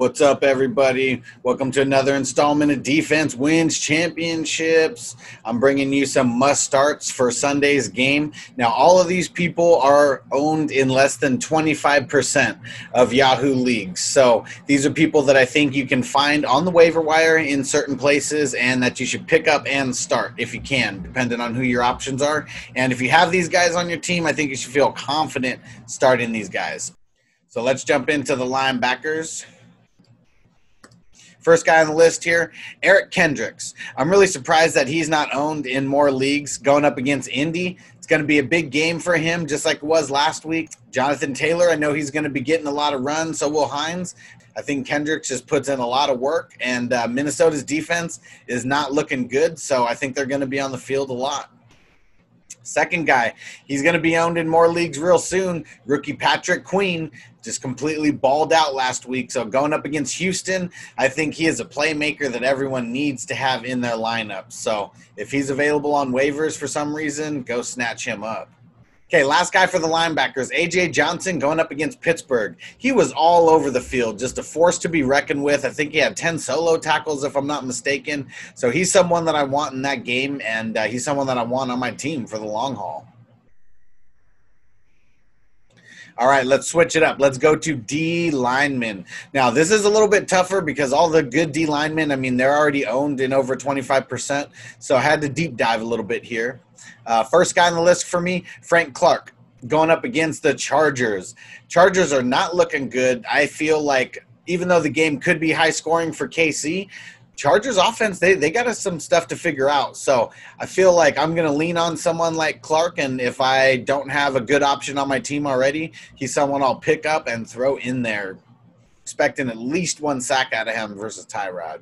What's up, everybody? Welcome to another installment of Defense Wins Championships. I'm bringing you some must starts for Sunday's game. Now, all of these people are owned in less than 25% of Yahoo leagues. So, these are people that I think you can find on the waiver wire in certain places and that you should pick up and start if you can, depending on who your options are. And if you have these guys on your team, I think you should feel confident starting these guys. So, let's jump into the linebackers. First guy on the list here, Eric Kendricks. I'm really surprised that he's not owned in more leagues going up against Indy. It's going to be a big game for him, just like it was last week. Jonathan Taylor, I know he's going to be getting a lot of runs, so will Hines. I think Kendricks just puts in a lot of work, and uh, Minnesota's defense is not looking good, so I think they're going to be on the field a lot. Second guy, he's going to be owned in more leagues real soon. Rookie Patrick Queen just completely balled out last week. So going up against Houston, I think he is a playmaker that everyone needs to have in their lineup. So if he's available on waivers for some reason, go snatch him up. Okay, last guy for the linebackers, AJ Johnson going up against Pittsburgh. He was all over the field, just a force to be reckoned with. I think he had 10 solo tackles, if I'm not mistaken. So he's someone that I want in that game, and uh, he's someone that I want on my team for the long haul. All right, let's switch it up. Let's go to D linemen. Now, this is a little bit tougher because all the good D linemen, I mean, they're already owned in over 25%. So I had to deep dive a little bit here. Uh, first guy on the list for me, Frank Clark, going up against the Chargers. Chargers are not looking good. I feel like even though the game could be high scoring for KC, Chargers offense, they, they got some stuff to figure out. So I feel like I'm going to lean on someone like Clark. And if I don't have a good option on my team already, he's someone I'll pick up and throw in there, expecting at least one sack out of him versus Tyrod.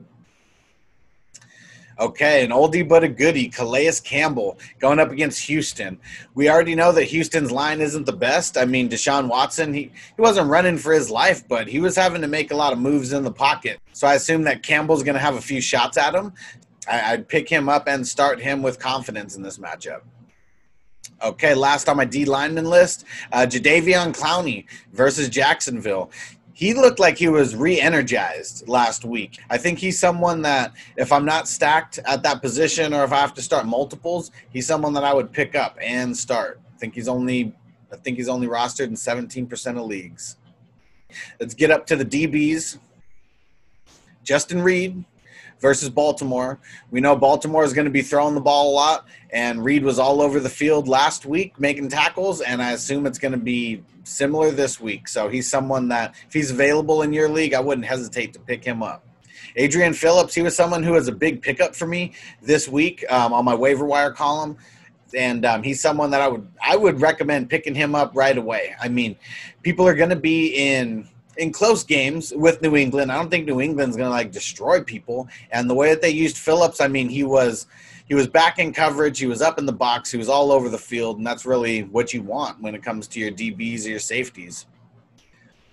Okay, an oldie but a goodie, Calais Campbell going up against Houston. We already know that Houston's line isn't the best. I mean, Deshaun Watson, he, he wasn't running for his life, but he was having to make a lot of moves in the pocket. So I assume that Campbell's going to have a few shots at him. I, I'd pick him up and start him with confidence in this matchup. Okay, last on my D lineman list, uh, Jadeveon Clowney versus Jacksonville he looked like he was re-energized last week. I think he's someone that if I'm not stacked at that position or if I have to start multiples, he's someone that I would pick up and start. I think he's only I think he's only rostered in 17% of leagues. Let's get up to the DBs. Justin Reid versus Baltimore. We know Baltimore is going to be throwing the ball a lot, and Reid was all over the field last week making tackles, and I assume it's going to be similar this week. So he's someone that, if he's available in your league, I wouldn't hesitate to pick him up. Adrian Phillips, he was someone who was a big pickup for me this week um, on my waiver wire column and um, he's someone that I would I would recommend picking him up right away. I mean, people are going to be in in close games with New England. I don't think New England's going to like destroy people. And the way that they used Phillips, I mean, he was he was back in coverage, he was up in the box, he was all over the field, and that's really what you want when it comes to your DBs or your safeties.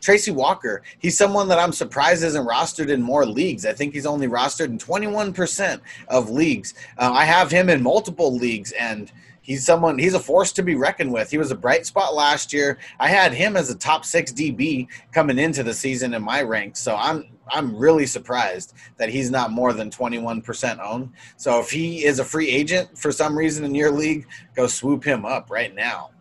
Tracy Walker, he's someone that I'm surprised isn't rostered in more leagues. I think he's only rostered in 21% of leagues. Uh, I have him in multiple leagues, and he's someone he's a force to be reckoned with. He was a bright spot last year. I had him as a top six DB coming into the season in my ranks, so I'm I'm really surprised that he's not more than 21% owned. So if he is a free agent for some reason in your league, go swoop him up right now.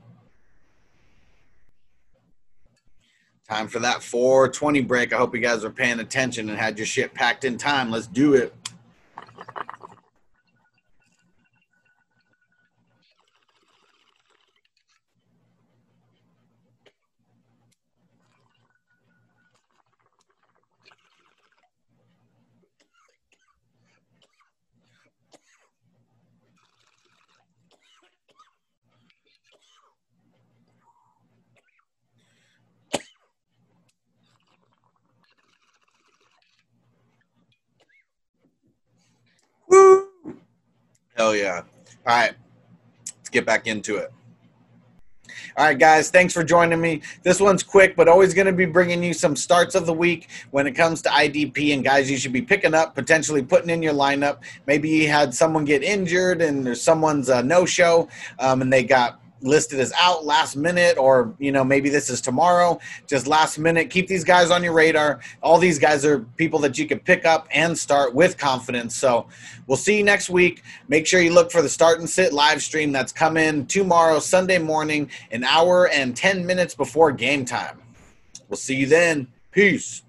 Time for that 420 break. I hope you guys are paying attention and had your shit packed in time. Let's do it. Hell yeah. All right. Let's get back into it. All right, guys, thanks for joining me. This one's quick, but always going to be bringing you some starts of the week when it comes to IDP. And, guys, you should be picking up, potentially putting in your lineup. Maybe you had someone get injured and there's someone's uh, no show um, and they got listed as out last minute, or you know maybe this is tomorrow, just last minute. Keep these guys on your radar. All these guys are people that you can pick up and start with confidence. So we'll see you next week. Make sure you look for the start and sit live stream that's coming tomorrow, Sunday morning, an hour and ten minutes before game time. We'll see you then. Peace.